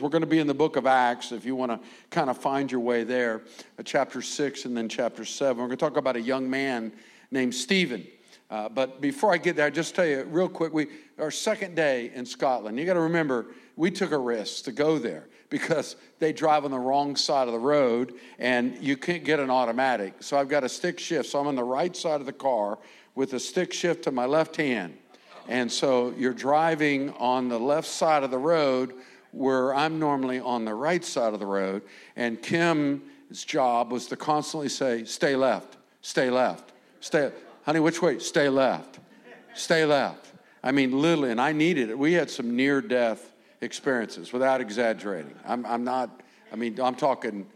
We're going to be in the book of Acts if you want to kind of find your way there, uh, chapter 6 and then chapter 7. We're going to talk about a young man named Stephen. Uh, but before I get there, I just tell you real quick, we our second day in Scotland. You got to remember, we took a risk to go there because they drive on the wrong side of the road and you can't get an automatic. So I've got a stick shift. So I'm on the right side of the car with a stick shift to my left hand. And so you're driving on the left side of the road where I'm normally on the right side of the road. And Kim's job was to constantly say, stay left, stay left, stay, honey, which way? Stay left, stay left. I mean, literally, and I needed it. We had some near death experiences without exaggerating. I'm, I'm not, I mean, I'm talking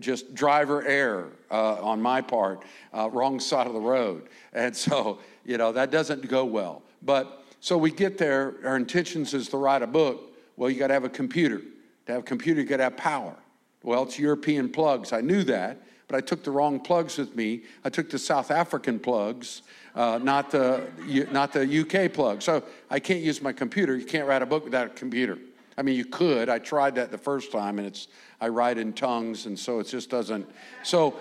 just driver error uh, on my part, uh, wrong side of the road. And so, you know, that doesn't go well. But so we get there, our intentions is to write a book. Well, you got to have a computer. To have a computer, you got to have power. Well, it's European plugs. I knew that, but I took the wrong plugs with me. I took the South African plugs, uh, not the not the UK plugs. So I can't use my computer. You can't write a book without a computer. I mean, you could. I tried that the first time, and it's I write in tongues, and so it just doesn't. So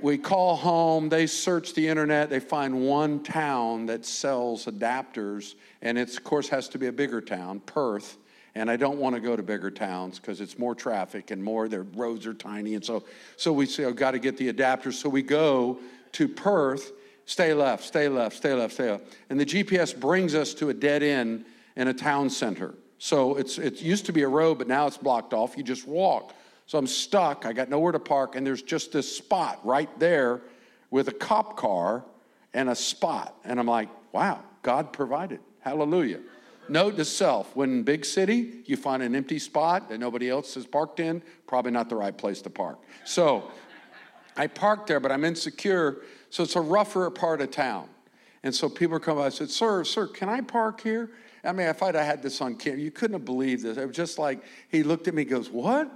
we call home. They search the internet. They find one town that sells adapters and it, of course, has to be a bigger town, Perth. And I don't want to go to bigger towns because it's more traffic and more, their roads are tiny. And so, so we say, I've oh, got to get the adapters. So we go to Perth, stay left, stay left, stay left, stay left. And the GPS brings us to a dead end in a town center. So it's, it used to be a road, but now it's blocked off. You just walk. So I'm stuck. I got nowhere to park. And there's just this spot right there with a cop car and a spot. And I'm like, wow, God provided. Hallelujah. Note to self when in big city you find an empty spot that nobody else has parked in, probably not the right place to park. So I parked there, but I'm insecure. So it's a rougher part of town. And so people come by and said, Sir, sir, can I park here? I mean, if I'd have had this on camera, you couldn't have believed this. It was just like he looked at me, goes, What?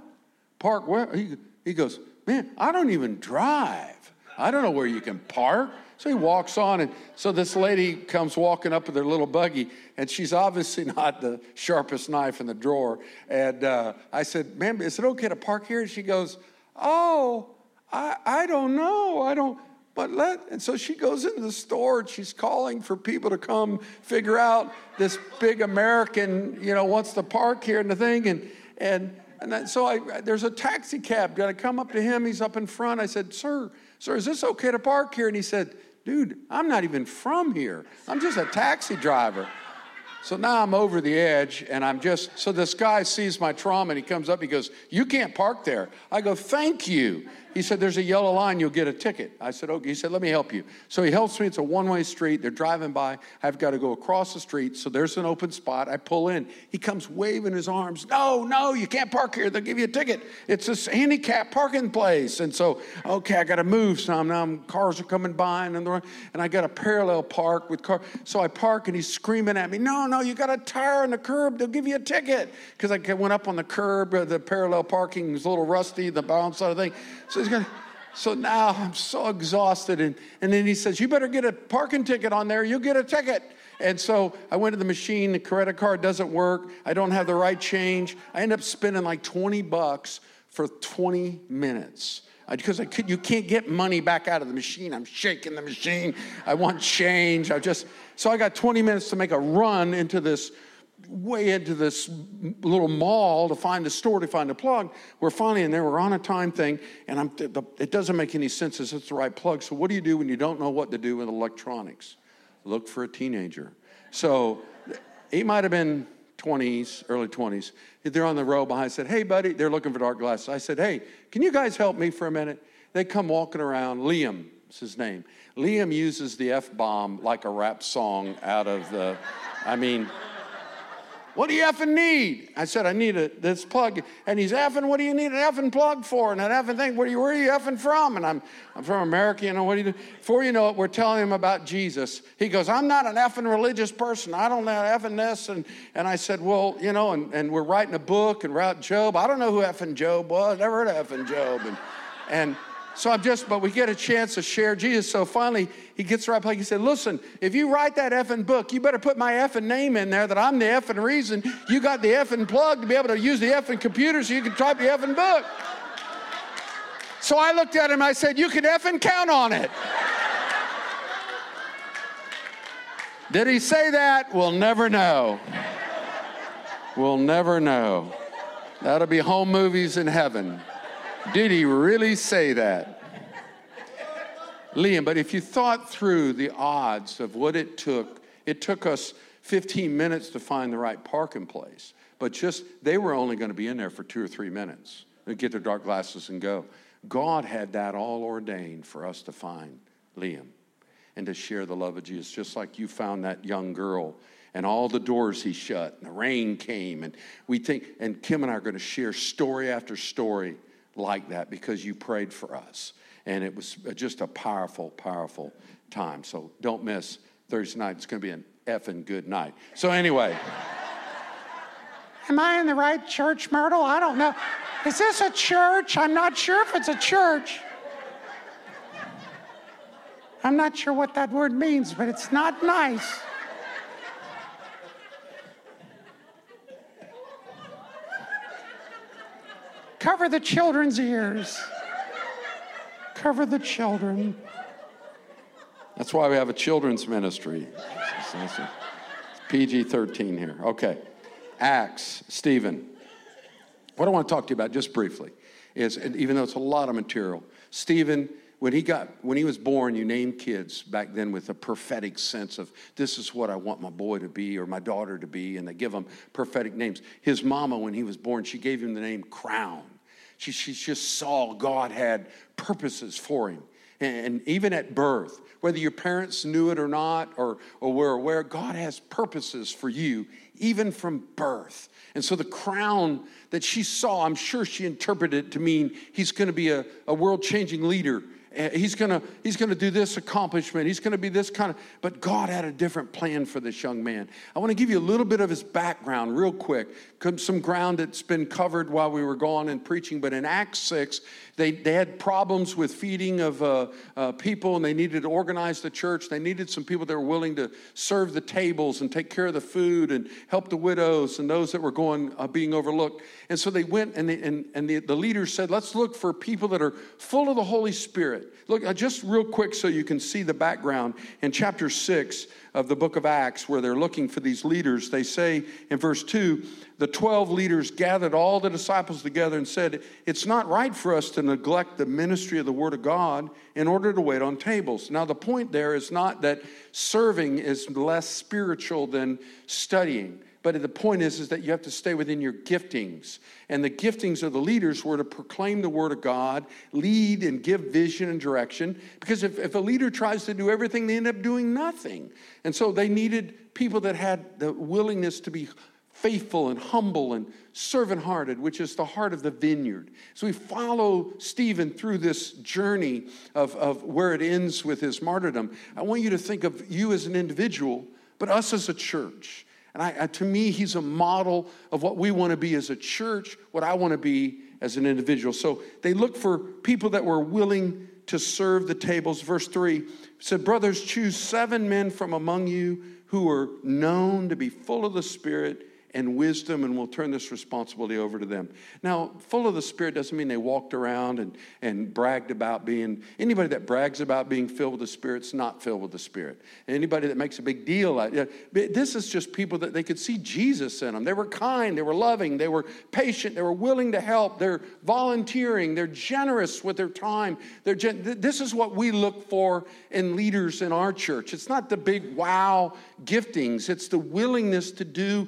Park where? He, he goes, Man, I don't even drive. I don't know where you can park. So he walks on, and so this lady comes walking up with her little buggy, and she's obviously not the sharpest knife in the drawer. And uh, I said, Ma'am, is it okay to park here? And she goes, Oh, I, I don't know. I don't, but let, and so she goes into the store and she's calling for people to come figure out this big American, you know, wants to park here and the thing. And, and, and so I, there's a taxi cab. Did I come up to him? He's up in front. I said, Sir, sir, is this okay to park here? And he said, dude, I'm not even from here. I'm just a taxi driver. So now I'm over the edge and I'm just, so this guy sees my trauma and he comes up, he goes, You can't park there. I go, Thank you. He said, There's a yellow line, you'll get a ticket. I said, Okay. He said, Let me help you. So he helps me. It's a one way street. They're driving by. I've got to go across the street. So there's an open spot. I pull in. He comes waving his arms. No, no, you can't park here. They'll give you a ticket. It's a handicap parking place. And so, okay, I got to move. Now I'm, cars are coming by and, and I got a parallel park with car. So I park and he's screaming at me, No, no, you got a tire on the curb. They'll give you a ticket. Because I went up on the curb. Uh, the parallel parking is a little rusty, the bounce side of the thing. So going, so now I'm so exhausted. And, and then he says, You better get a parking ticket on there. You'll get a ticket. And so I went to the machine. The credit card doesn't work. I don't have the right change. I end up spending like 20 bucks for 20 minutes because I could, you can't get money back out of the machine. I'm shaking the machine. I want change. I just so I got 20 minutes to make a run into this way into this little mall to find a store to find a plug. We're finally in there. We're on a time thing, and I'm, it doesn't make any sense as it's the right plug. So what do you do when you don't know what to do with electronics? Look for a teenager. So he might have been 20s, early 20s. They're on the row behind. I said, "Hey, buddy," they're looking for dark glasses. I said, "Hey, can you guys help me for a minute?" They come walking around. Liam is his name. Liam uses the f bomb like a rap song out of the. I mean. What do you effing need? I said, I need a, this plug. And he's effing, what do you need an effing plug for? And an effing thing, where are you, where are you effing from? And I'm, I'm from America, you know, what do you do? Before you know it, we're telling him about Jesus. He goes, I'm not an effing religious person. I don't know effing this. And, and I said, well, you know, and, and we're writing a book and we're out Job. I don't know who effing Job was. Never heard of effing Job. And, and So I'm just, but we get a chance to share Jesus. So finally, he gets right place. He said, Listen, if you write that effing book, you better put my effing name in there that I'm the effing reason you got the effing plug to be able to use the effing computer so you can type the effing book. So I looked at him I said, You can effing count on it. Did he say that? We'll never know. We'll never know. That'll be home movies in heaven. Did he really say that? Liam, but if you thought through the odds of what it took, it took us 15 minutes to find the right parking place, but just they were only going to be in there for two or three minutes. They'd get their dark glasses and go. God had that all ordained for us to find Liam and to share the love of Jesus, just like you found that young girl and all the doors he shut and the rain came and we think and kim and i are going to share story after story like that because you prayed for us and it was just a powerful powerful time so don't miss thursday night it's going to be an effing good night so anyway Am I in the right church, Myrtle? I don't know. Is this a church? I'm not sure if it's a church. I'm not sure what that word means, but it's not nice. Cover the children's ears. Cover the children. That's why we have a children's ministry. PG 13 here. Okay. Acts, Stephen. What I want to talk to you about just briefly is, even though it's a lot of material, Stephen, when he got when he was born, you named kids back then with a prophetic sense of this is what I want my boy to be or my daughter to be, and they give them prophetic names. His mama, when he was born, she gave him the name Crown. She, she just saw God had purposes for him. And even at birth, whether your parents knew it or not, or, or were aware, God has purposes for you, even from birth. And so the crown that she saw, I'm sure she interpreted it to mean he's going to be a, a world changing leader he's gonna he's gonna do this accomplishment. He's gonna be this kind of but god had a different plan for this young man. I want to give you a little bit of his background real quick. Some ground that's been covered while we were gone and preaching but in acts 6 they, they had problems with feeding of uh, uh, people and they needed to organize the church. They needed some people that were willing to serve the tables and take care of the food and help the widows and those that were going uh, being overlooked. And so they went and, they, and, and the, the leaders said let's look for people that are full of the holy spirit Look, uh, just real quick so you can see the background. In chapter 6 of the book of Acts, where they're looking for these leaders, they say in verse 2 the 12 leaders gathered all the disciples together and said, It's not right for us to neglect the ministry of the Word of God in order to wait on tables. Now, the point there is not that serving is less spiritual than studying. But the point is, is that you have to stay within your giftings. And the giftings of the leaders were to proclaim the word of God, lead and give vision and direction. Because if, if a leader tries to do everything, they end up doing nothing. And so they needed people that had the willingness to be faithful and humble and servant hearted, which is the heart of the vineyard. So we follow Stephen through this journey of, of where it ends with his martyrdom. I want you to think of you as an individual, but us as a church. And I, to me, he's a model of what we want to be as a church, what I want to be as an individual. So they look for people that were willing to serve the tables. Verse 3 said, Brothers, choose seven men from among you who are known to be full of the Spirit and wisdom, and we'll turn this responsibility over to them. Now, full of the Spirit doesn't mean they walked around and, and bragged about being, anybody that brags about being filled with the Spirit's not filled with the Spirit. Anybody that makes a big deal out this is just people that they could see Jesus in them. They were kind, they were loving, they were patient, they were willing to help, they're volunteering, they're generous with their time. They're gen- this is what we look for in leaders in our church. It's not the big wow giftings, it's the willingness to do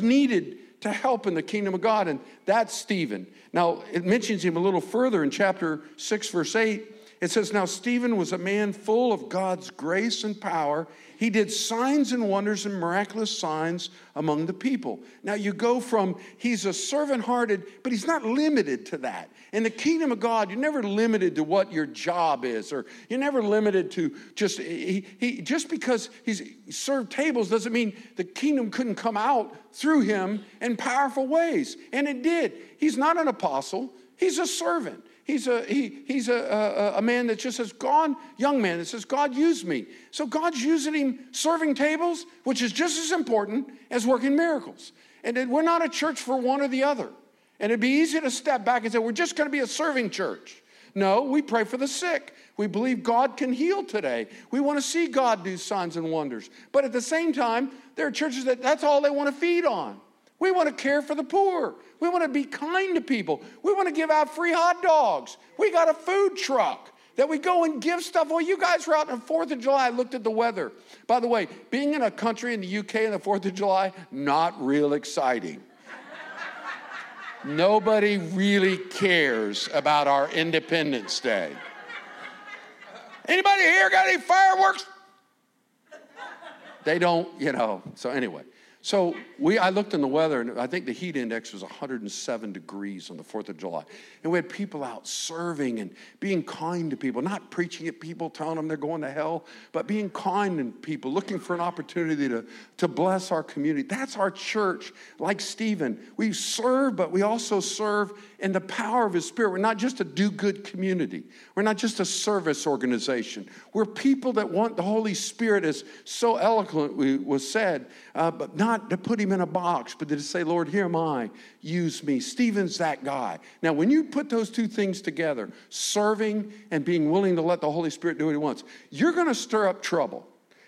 needed to help in the kingdom of God. And that's Stephen. Now, it mentions him a little further in chapter 6, verse 8. It says, Now Stephen was a man full of God's grace and power. He did signs and wonders and miraculous signs among the people. Now you go from he's a servant hearted, but he's not limited to that. In the kingdom of God, you're never limited to what your job is, or you're never limited to just, he, he, just because he's served tables doesn't mean the kingdom couldn't come out through him in powerful ways. And it did. He's not an apostle, he's a servant. He's a, he, he's a, a, a man that just says, God, young man that says, God, use me. So God's using him serving tables, which is just as important as working miracles. And we're not a church for one or the other. And it'd be easy to step back and say, we're just going to be a serving church. No, we pray for the sick. We believe God can heal today. We want to see God do signs and wonders. But at the same time, there are churches that that's all they want to feed on. We want to care for the poor. We want to be kind to people. We want to give out free hot dogs. We got a food truck that we go and give stuff. Well, you guys were out on the 4th of July. I looked at the weather. By the way, being in a country in the UK on the 4th of July, not real exciting. Nobody really cares about our Independence Day. Anybody here got any fireworks? They don't, you know. So anyway, so we, I looked in the weather, and I think the heat index was 107 degrees on the 4th of July. And we had people out serving and being kind to people, not preaching at people, telling them they're going to hell, but being kind to people, looking for an opportunity to, to bless our community. That's our church, like Stephen. We serve, but we also serve in the power of his spirit. We're not just a do good community, we're not just a service organization. We're people that want the Holy Spirit, as so eloquently was said, uh, but not to put him in a box, but to say, Lord, here am I, use me. Stephen's that guy. Now, when you put those two things together, serving and being willing to let the Holy Spirit do what he wants, you're going to stir up trouble.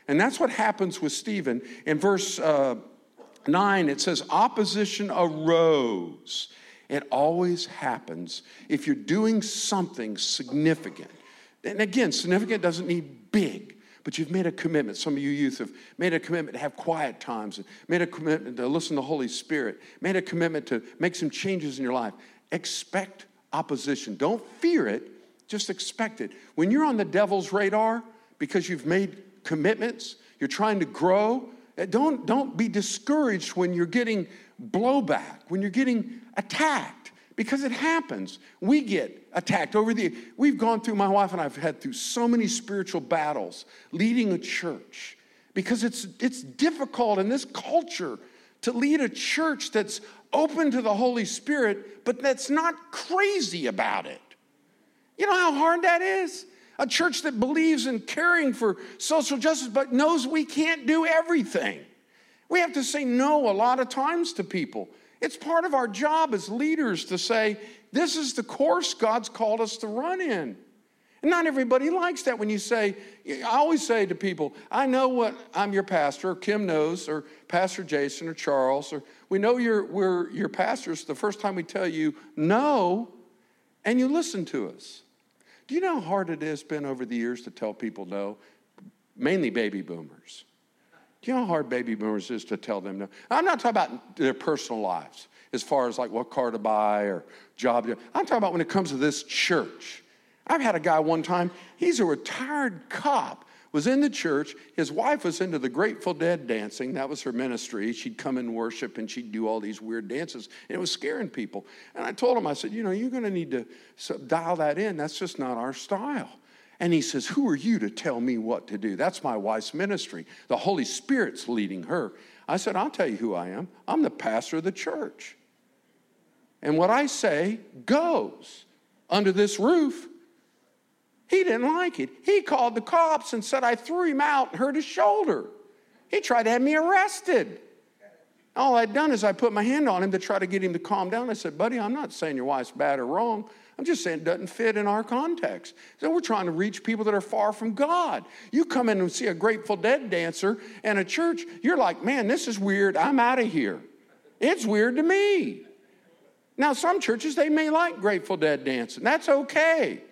And that's what happens with Stephen. In verse uh, 9, it says, Opposition arose. It always happens if you're doing something significant. And again, significant doesn't need big, but you've made a commitment. Some of you youth have made a commitment to have quiet times, and made a commitment to listen to the Holy Spirit, made a commitment to make some changes in your life. Expect opposition. Don't fear it, just expect it. When you're on the devil's radar because you've made commitments, you're trying to grow, eh, don't, don't be discouraged when you're getting blowback, when you're getting attacked, because it happens. We get attacked over the, we've gone through, my wife and I have had through so many spiritual battles leading a church because it's, it's difficult in this culture to lead a church that's open to the Holy Spirit, but that's not crazy about it. You know how hard that is? A church that believes in caring for social justice, but knows we can't do everything. We have to say no a lot of times to people. It's part of our job as leaders to say, this is the course God's called us to run in. And not everybody likes that when you say, I always say to people, I know what I'm your pastor, or Kim knows, or Pastor Jason, or Charles, or we know you're, we're your pastors the first time we tell you no, and you listen to us. Do you know how hard it has been over the years to tell people no? Mainly baby boomers. Do you know how hard baby boomers is to tell them no? I'm not talking about their personal lives as far as like what car to buy or job. To, I'm talking about when it comes to this church. I've had a guy one time, he's a retired cop, was in the church. His wife was into the Grateful Dead dancing. That was her ministry. She'd come and worship and she'd do all these weird dances. And it was scaring people. And I told him, I said, you know, you're going to need to dial that in. That's just not our style. And he says, Who are you to tell me what to do? That's my wife's ministry. The Holy Spirit's leading her. I said, I'll tell you who I am. I'm the pastor of the church. And what I say goes under this roof. He didn't like it. He called the cops and said I threw him out and hurt his shoulder. He tried to have me arrested. All I'd done is I put my hand on him to try to get him to calm down. I said, Buddy, I'm not saying your wife's bad or wrong. I'm just saying it doesn't fit in our context. So we're trying to reach people that are far from God. You come in and see a Grateful Dead dancer and a church, you're like, man, this is weird. I'm out of here. It's weird to me. Now, some churches, they may like Grateful Dead dancing. That's okay.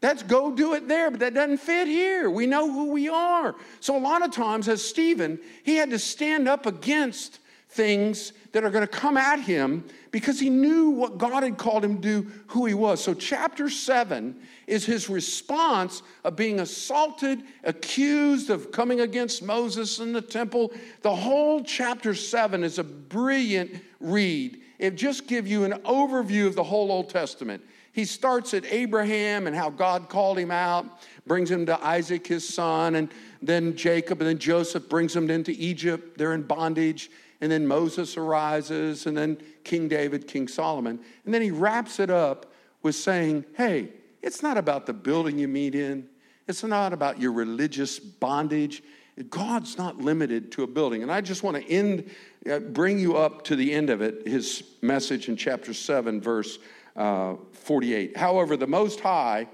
That's go do it there, but that doesn't fit here. We know who we are. So, a lot of times, as Stephen, he had to stand up against things that are going to come at him because he knew what God had called him to do, who he was. So, chapter seven is his response of being assaulted, accused of coming against Moses in the temple. The whole chapter seven is a brilliant read. It just gives you an overview of the whole Old Testament. He starts at Abraham and how God called him out, brings him to Isaac, his son, and then Jacob, and then Joseph brings him into Egypt. They're in bondage and then Moses arises, and then King David, King Solomon. And then he wraps it up with saying, hey, it's not about the building you meet in, it's not about your religious bondage. God's not limited to a building. And I just want to end, uh, bring you up to the end of it, his message in chapter 7, verse uh, 48. However, the Most High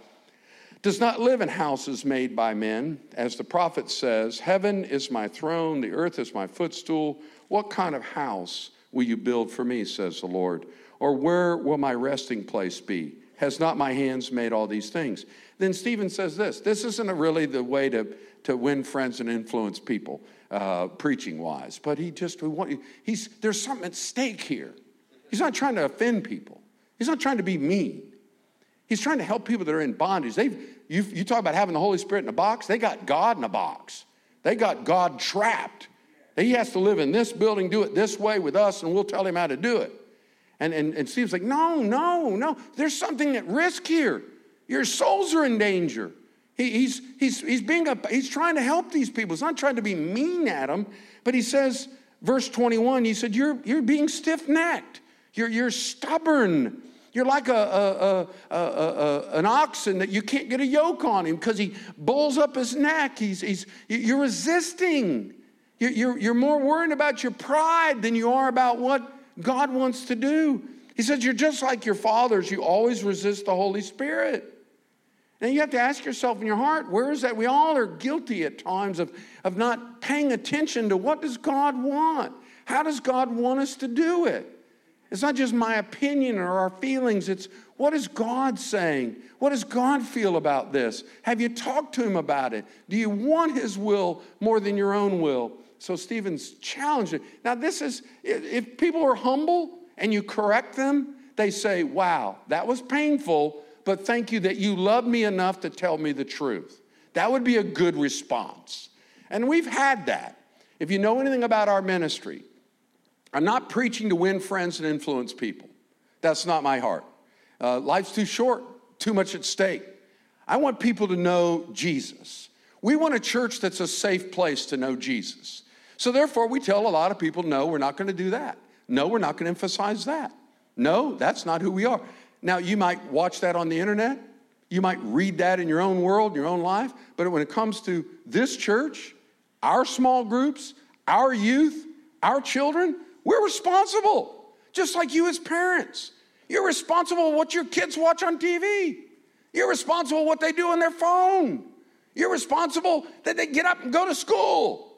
does not live in houses made by men. As the prophet says, Heaven is my throne, the earth is my footstool. What kind of house will you build for me, says the Lord? Or where will my resting place be? Has not my hands made all these things? Then Stephen says this this isn't really the way to, to win friends and influence people, uh, preaching wise, but he just, we want, he's, there's something at stake here. He's not trying to offend people, he's not trying to be mean. He's trying to help people that are in bondage. They've, you, you talk about having the Holy Spirit in a box, they got God in a box. They got God trapped. He has to live in this building, do it this way with us, and we'll tell him how to do it. And, and, and Steve's like, no, no, no. There's something at risk here. Your souls are in danger. He, he's, he's, he's, being a, he's trying to help these people. He's not trying to be mean at them, but he says, verse 21, he said, You're, you're being stiff necked. You're, you're stubborn. You're like a, a, a, a, an oxen that you can't get a yoke on him because he bulls up his neck. He's, he's, you're resisting. You're, you're, more worried about your pride than you are about what God wants to do. He says, You're just like your fathers. You always resist the Holy Spirit. And you have to ask yourself in your heart, where is that? We all are guilty at times of, of not paying attention to what does God want? How does God want us to do it? It's not just my opinion or our feelings, it's what is God saying? What does God feel about this? Have you talked to him about it? Do you want his will more than your own will? So Stephen's challenging. Now, this is, if people are humble and you correct them, they say, Wow, that was painful, but thank you that you love me enough to tell me the truth. That would be a good response. And we've had that. If you know anything about our ministry, I'm not preaching to win friends and influence people. That's not my heart. Uh, life's too short, too much at stake. I want people to know Jesus. We want a church that's a safe place to know Jesus. So, therefore, we tell a lot of people, no, we're not going to do that. No, we're not going to emphasize that. No, that's not who we are. Now, you might watch that on the internet. You might read that in your own world, your own life. But when it comes to this church, our small groups, our youth, our children, we're responsible. Just like you as parents. You're responsible for what your kids watch on TV. You're responsible for what they do on their phone. You're responsible that they get up and go to school.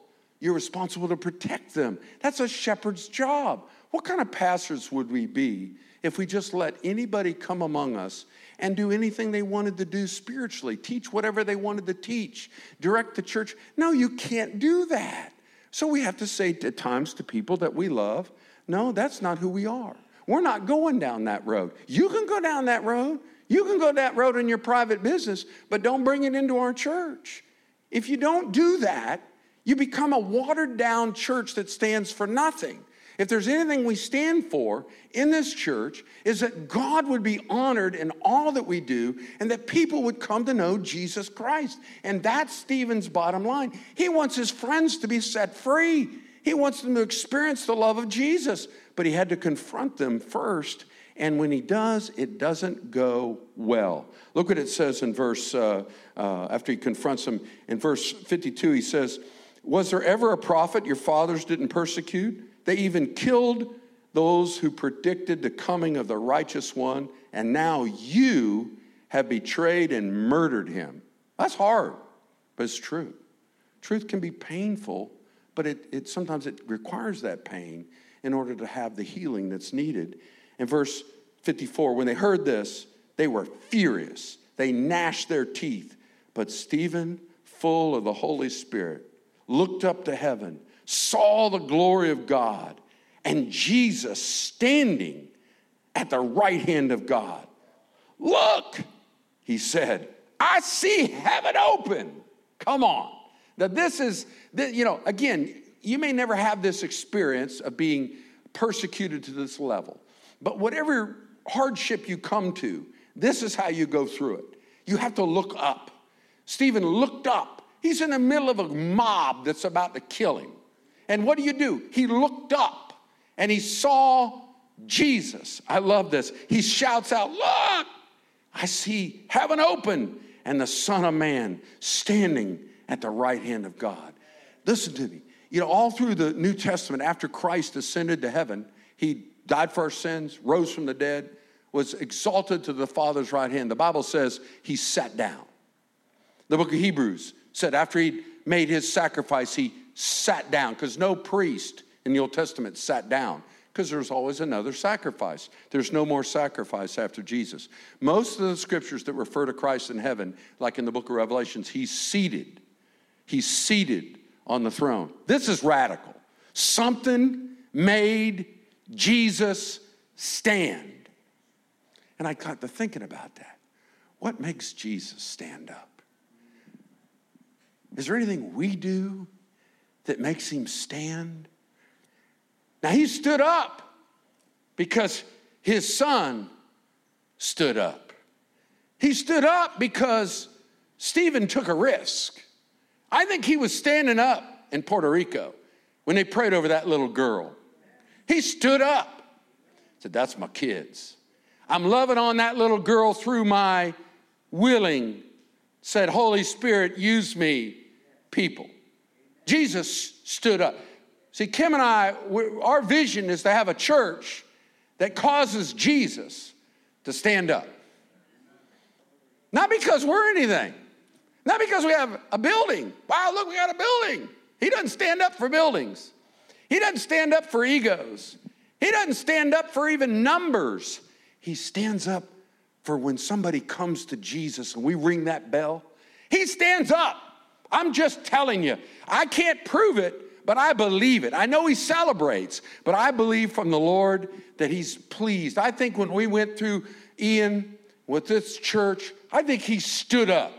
You're responsible to protect them. That's a shepherd's job. What kind of pastors would we be if we just let anybody come among us and do anything they wanted to do spiritually, teach whatever they wanted to teach, direct the church? No, you can't do that. So we have to say at times to people that we love, no, that's not who we are. We're not going down that road. You can go down that road. You can go that road in your private business, but don't bring it into our church. If you don't do that, you become a watered down church that stands for nothing. If there's anything we stand for in this church, is that God would be honored in all that we do and that people would come to know Jesus Christ. And that's Stephen's bottom line. He wants his friends to be set free, he wants them to experience the love of Jesus, but he had to confront them first. And when he does, it doesn't go well. Look what it says in verse, uh, uh, after he confronts them, in verse 52, he says, was there ever a prophet your fathers didn't persecute? They even killed those who predicted the coming of the righteous one, and now you have betrayed and murdered him. That's hard, but it's true. Truth can be painful, but it, it sometimes it requires that pain in order to have the healing that's needed. In verse 54, when they heard this, they were furious. They gnashed their teeth. But Stephen, full of the Holy Spirit, looked up to heaven, saw the glory of God, and Jesus standing at the right hand of God. Look, he said, I see heaven open. Come on. Now, this is, you know, again, you may never have this experience of being persecuted to this level, but whatever hardship you come to, this is how you go through it. You have to look up. Stephen looked up He's in the middle of a mob that's about to kill him. And what do you do? He looked up and he saw Jesus. I love this. He shouts out, Look! I see heaven open and the Son of Man standing at the right hand of God. Listen to me. You know, all through the New Testament, after Christ ascended to heaven, he died for our sins, rose from the dead, was exalted to the Father's right hand. The Bible says he sat down. The book of Hebrews said after he made his sacrifice, he sat down because no priest in the Old Testament sat down because there's always another sacrifice. There's no more sacrifice after Jesus. Most of the scriptures that refer to Christ in heaven, like in the book of Revelations, he's seated. He's seated on the throne. This is radical. Something made Jesus stand. And I got to thinking about that. What makes Jesus stand up? Is there anything we do that makes him stand? Now, he stood up because his son stood up. He stood up because Stephen took a risk. I think he was standing up in Puerto Rico when they prayed over that little girl. He stood up, said, That's my kids. I'm loving on that little girl through my willing, said, Holy Spirit, use me, people. Jesus stood up. See, Kim and I, our vision is to have a church that causes Jesus to stand up. Not because we're anything, not because we have a building. Wow, look, we got a building. He doesn't stand up for buildings, he doesn't stand up for egos, he doesn't stand up for even numbers. He stands up for when somebody comes to Jesus and we ring that bell. He stands up. I'm just telling you. I can't prove it, but I believe it. I know he celebrates, but I believe from the Lord that he's pleased. I think when we went through Ian with this church, I think he stood up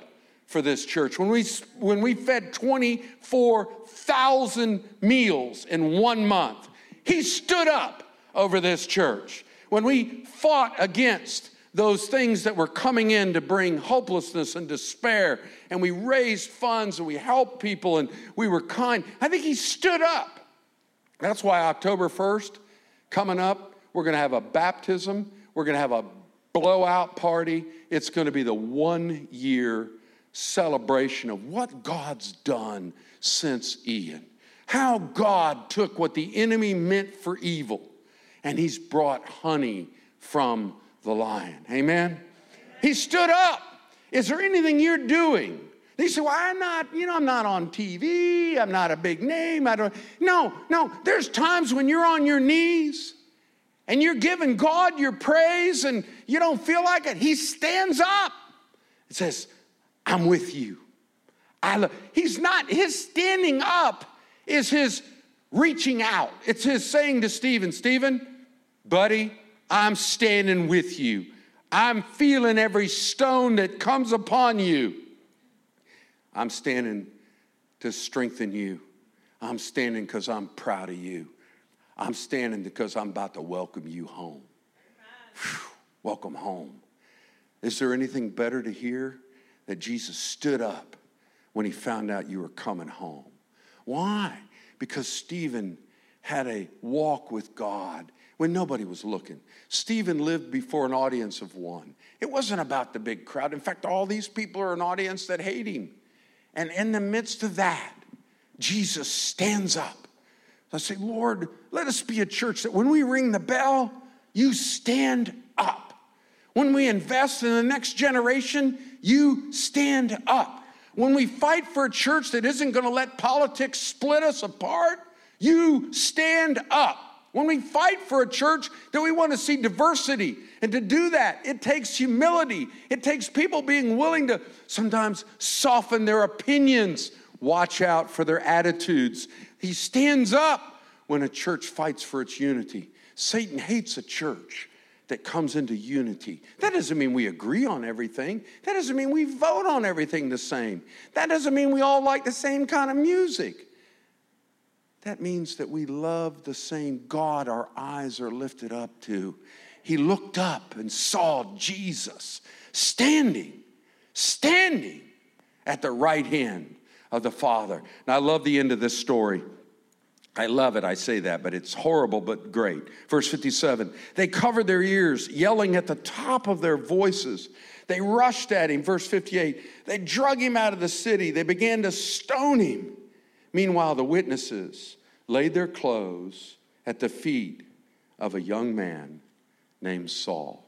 for this church. When we, when we fed 24,000 meals in one month, he stood up over this church when we fought against those things that were coming in to bring hopelessness and despair, and we raised funds and we helped people and we were kind, I think he stood up. That's why October 1st, coming up, we're gonna have a baptism, we're gonna have a blowout party. It's gonna be the one year celebration of what God's done since Ian. How God took what the enemy meant for evil and he's brought honey from the lion. Amen? He stood up. Is there anything you're doing? They say, well, I'm not, you know, I'm not on TV. I'm not a big name. I don't. No, no. There's times when you're on your knees and you're giving God your praise and you don't feel like it. He stands up. It says, I'm with you. I love. He's not, his standing up is his reaching out. It's his saying to Stephen, Stephen, buddy, I'm standing with you. I'm feeling every stone that comes upon you. I'm standing to strengthen you. I'm standing because I'm proud of you. I'm standing because I'm about to welcome you home. Whew, welcome home. Is there anything better to hear? That Jesus stood up when he found out you were coming home. Why? Because Stephen had a walk with God when nobody was looking. Stephen lived before an audience of one. It wasn't about the big crowd. In fact, all these people are an audience that hate him. And in the midst of that, Jesus stands up. I say, Lord, let us be a church that when we ring the bell, you stand up. When we invest in the next generation, you stand up. When we fight for a church that isn't going to let politics split us apart, you stand up. When we fight for a church that we want to see diversity, and to do that, it takes humility. It takes people being willing to sometimes soften their opinions, watch out for their attitudes. He stands up when a church fights for its unity. Satan hates a church that comes into unity. That doesn't mean we agree on everything. That doesn't mean we vote on everything the same. That doesn't mean we all like the same kind of music. That means that we love the same God our eyes are lifted up to. He looked up and saw Jesus standing, standing at the right hand of the Father. And I love the end of this story. I love it. I say that, but it's horrible, but great. Verse 57 They covered their ears, yelling at the top of their voices. They rushed at him. Verse 58 They drug him out of the city. They began to stone him. Meanwhile, the witnesses laid their clothes at the feet of a young man named Saul.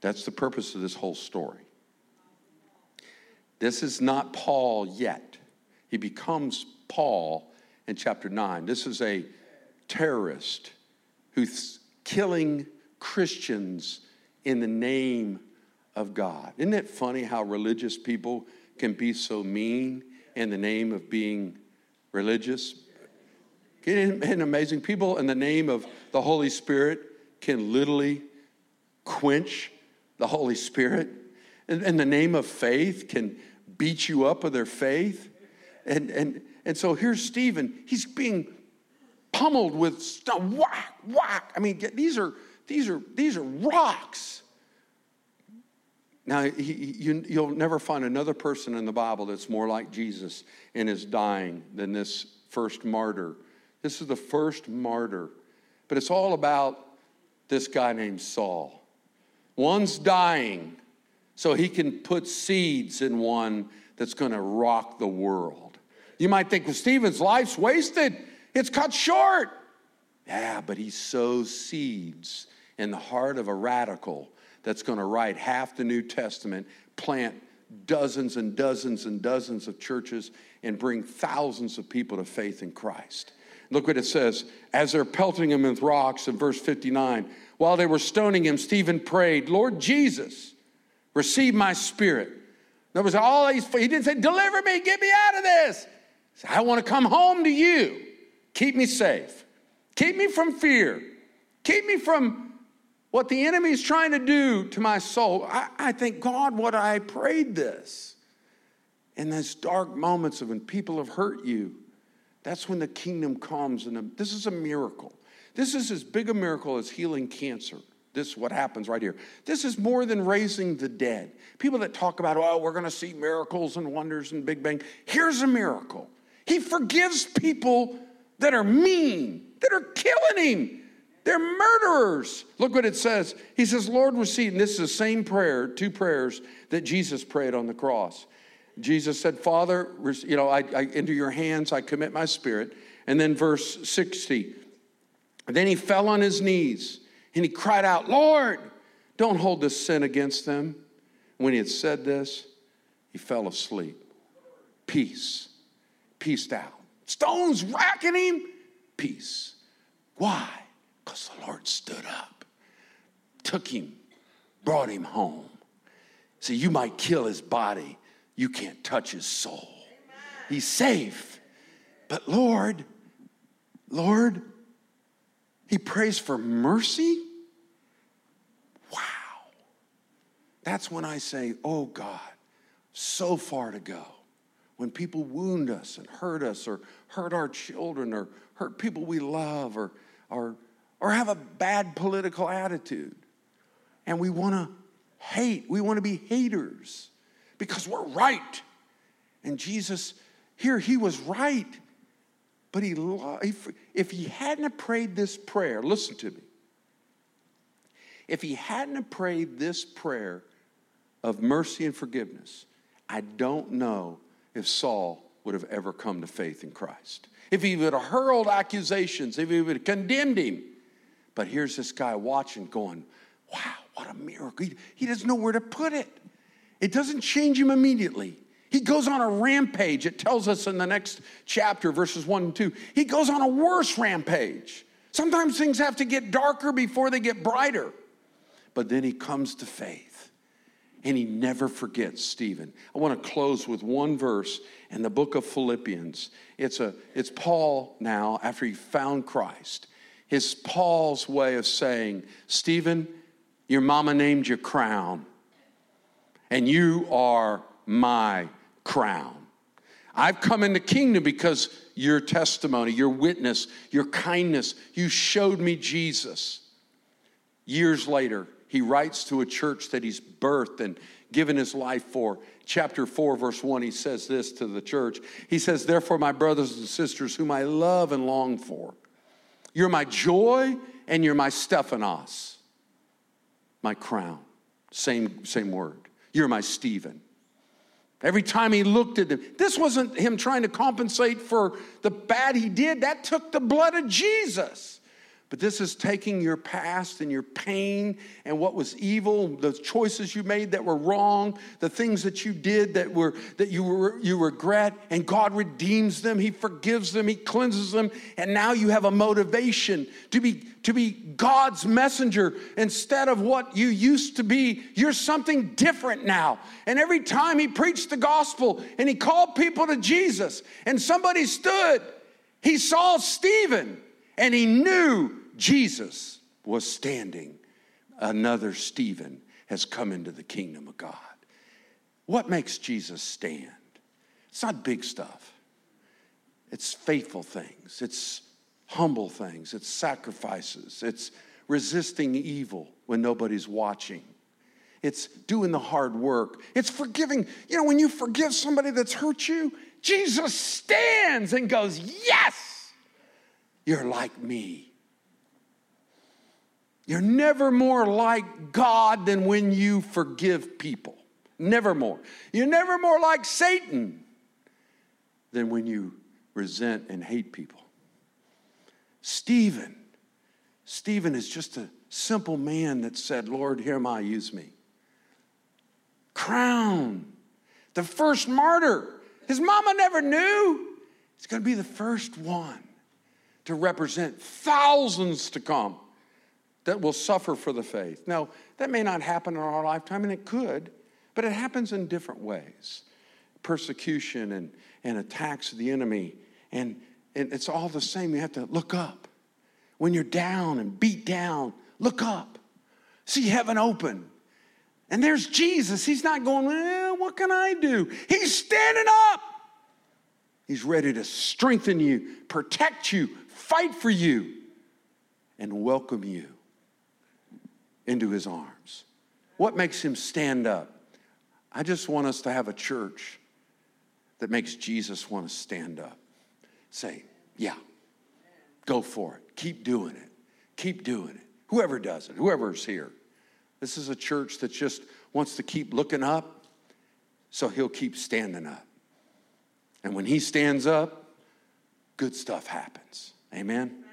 That's the purpose of this whole story. This is not Paul yet. He becomes Paul in chapter 9. This is a terrorist who's killing Christians in the name of God. Isn't it funny how religious people can be so mean in the name of being religious? Isn't amazing? People in the name of the Holy Spirit can literally quench the Holy Spirit. In the name of faith can beat you up with their faith. And, and, and so here's Stephen. He's being pummeled with stuff. Whack, whack. I mean, these are, these are, these are rocks. Now, he, you, you'll never find another person in the Bible that's more like Jesus in his dying than this first martyr. This is the first martyr. But it's all about this guy named Saul. One's dying so he can put seeds in one that's going to rock the world. You might think, well, Stephen's life's wasted, it's cut short. Yeah, but he sows seeds in the heart of a radical that's going to write half the New Testament, plant dozens and dozens and dozens of churches, and bring thousands of people to faith in Christ. Look what it says. As they're pelting him with rocks in verse 59, while they were stoning him, Stephen prayed, Lord Jesus, receive my spirit. There was all these, he didn't say, deliver me, get me out of this. Said, I want to come home to you. Keep me safe. Keep me from fear. Keep me from what the enemy is trying to do to my soul. I, I think, God, what I prayed this. In those dark moments of when people have hurt you, that's when the kingdom comes. And this is a miracle. This is as big a miracle as healing cancer. This is what happens right here. This is more than raising the dead. People that talk about, oh, we're going to see miracles and wonders and Big Bang. Here's a miracle. He forgives people that are mean, that are killing him. They're murderers. Look what it says. He says, Lord, receive. And this is the same prayer, two prayers that Jesus prayed on the cross. Jesus said, Father, you know, I, I, into your hands I commit my spirit. And then verse 60. Then he fell on his knees and he cried out, Lord, don't hold this sin against them. When he had said this, he fell asleep. Peace. Peaced out. Stones racking him. Peace. Why? Because the Lord stood up, took him, brought him home. See, you might kill his body, you can't touch his soul. He's safe. But Lord, Lord, he prays for mercy? Wow. That's when I say, oh God, so far to go. When people wound us and hurt us, or hurt our children, or hurt people we love, or, or, or have a bad political attitude. And we want to hate, we want to be haters because we're right. And Jesus, here, he was right. But he, if he hadn't prayed this prayer, listen to me. If he hadn't prayed this prayer of mercy and forgiveness, I don't know if Saul would have ever come to faith in Christ. If he would have hurled accusations, if he would have condemned him. But here's this guy watching, going, wow, what a miracle. He, he doesn't know where to put it. It doesn't change him immediately. He goes on a rampage. It tells us in the next chapter, verses 1 and 2. He goes on a worse rampage. Sometimes things have to get darker before they get brighter. But then he comes to faith and he never forgets Stephen. I want to close with one verse in the book of Philippians. It's, a, it's Paul now, after he found Christ. His Paul's way of saying, Stephen, your mama named you crown, and you are my crown. I've come in the kingdom because your testimony, your witness, your kindness, you showed me Jesus. Years later, he writes to a church that he's birthed and given his life for. Chapter 4, verse 1, he says this to the church. He says, Therefore, my brothers and sisters, whom I love and long for, you're my joy and you're my Stephanos, my crown. Same, same word. You're my Stephen. Every time he looked at them, this wasn't him trying to compensate for the bad he did. That took the blood of Jesus. But this is taking your past and your pain and what was evil, the choices you made that were wrong, the things that you did that were that you were, you regret, and God redeems them, He forgives them, He cleanses them, and now you have a motivation to be to be God's messenger instead of what you used to be. You're something different now. And every time He preached the gospel and He called people to Jesus, and somebody stood, He saw Stephen and he knew Jesus was standing. Another Stephen has come into the kingdom of God. What makes Jesus stand? It's not big stuff, it's faithful things, it's humble things, it's sacrifices, it's resisting evil when nobody's watching. It's doing the hard work. It's forgiving. You know, when you forgive somebody that's hurt you, Jesus stands and goes, Yes! You're like me. You're never more like God than when you forgive people. Never more. You're never more like Satan than when you resent and hate people. Stephen, Stephen is just a simple man that said, Lord, here am I, use me. Crown, the first martyr. His mama never knew. He's going to be the first one to represent thousands to come that will suffer for the faith. Now, that may not happen in our lifetime, and it could, but it happens in different ways persecution and, and attacks of the enemy. And, and it's all the same. You have to look up. When you're down and beat down, look up. See heaven open. And there's Jesus. He's not going, well, what can I do? He's standing up. He's ready to strengthen you, protect you, fight for you, and welcome you into his arms. What makes him stand up? I just want us to have a church that makes Jesus want to stand up. Say, yeah, go for it. Keep doing it. Keep doing it. Whoever does it, whoever's here. This is a church that just wants to keep looking up, so he'll keep standing up. And when he stands up, good stuff happens. Amen?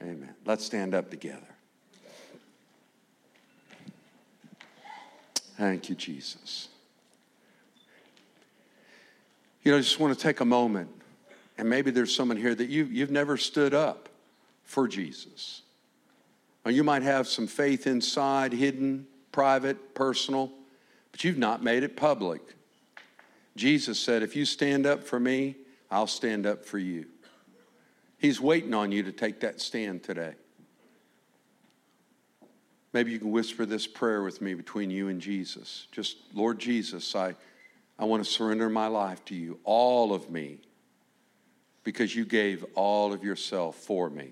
Amen. Let's stand up together. Thank you, Jesus. You know, I just want to take a moment, and maybe there's someone here that you, you've never stood up for Jesus. Or you might have some faith inside, hidden, private, personal, but you've not made it public. Jesus said, If you stand up for me, I'll stand up for you. He's waiting on you to take that stand today. Maybe you can whisper this prayer with me between you and Jesus. Just, Lord Jesus, I, I want to surrender my life to you, all of me, because you gave all of yourself for me.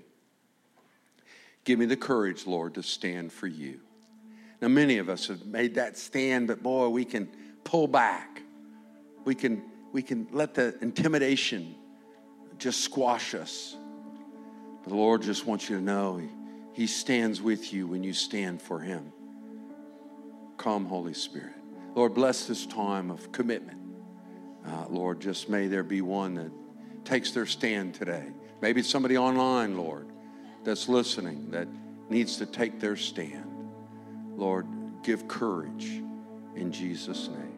Give me the courage, Lord, to stand for you. Now, many of us have made that stand, but boy, we can pull back. We can, we can let the intimidation just squash us. The Lord just wants you to know he stands with you when you stand for Him. Come, Holy Spirit. Lord, bless this time of commitment. Uh, Lord, just may there be one that takes their stand today. Maybe somebody online, Lord, that's listening that needs to take their stand. Lord, give courage in Jesus' name.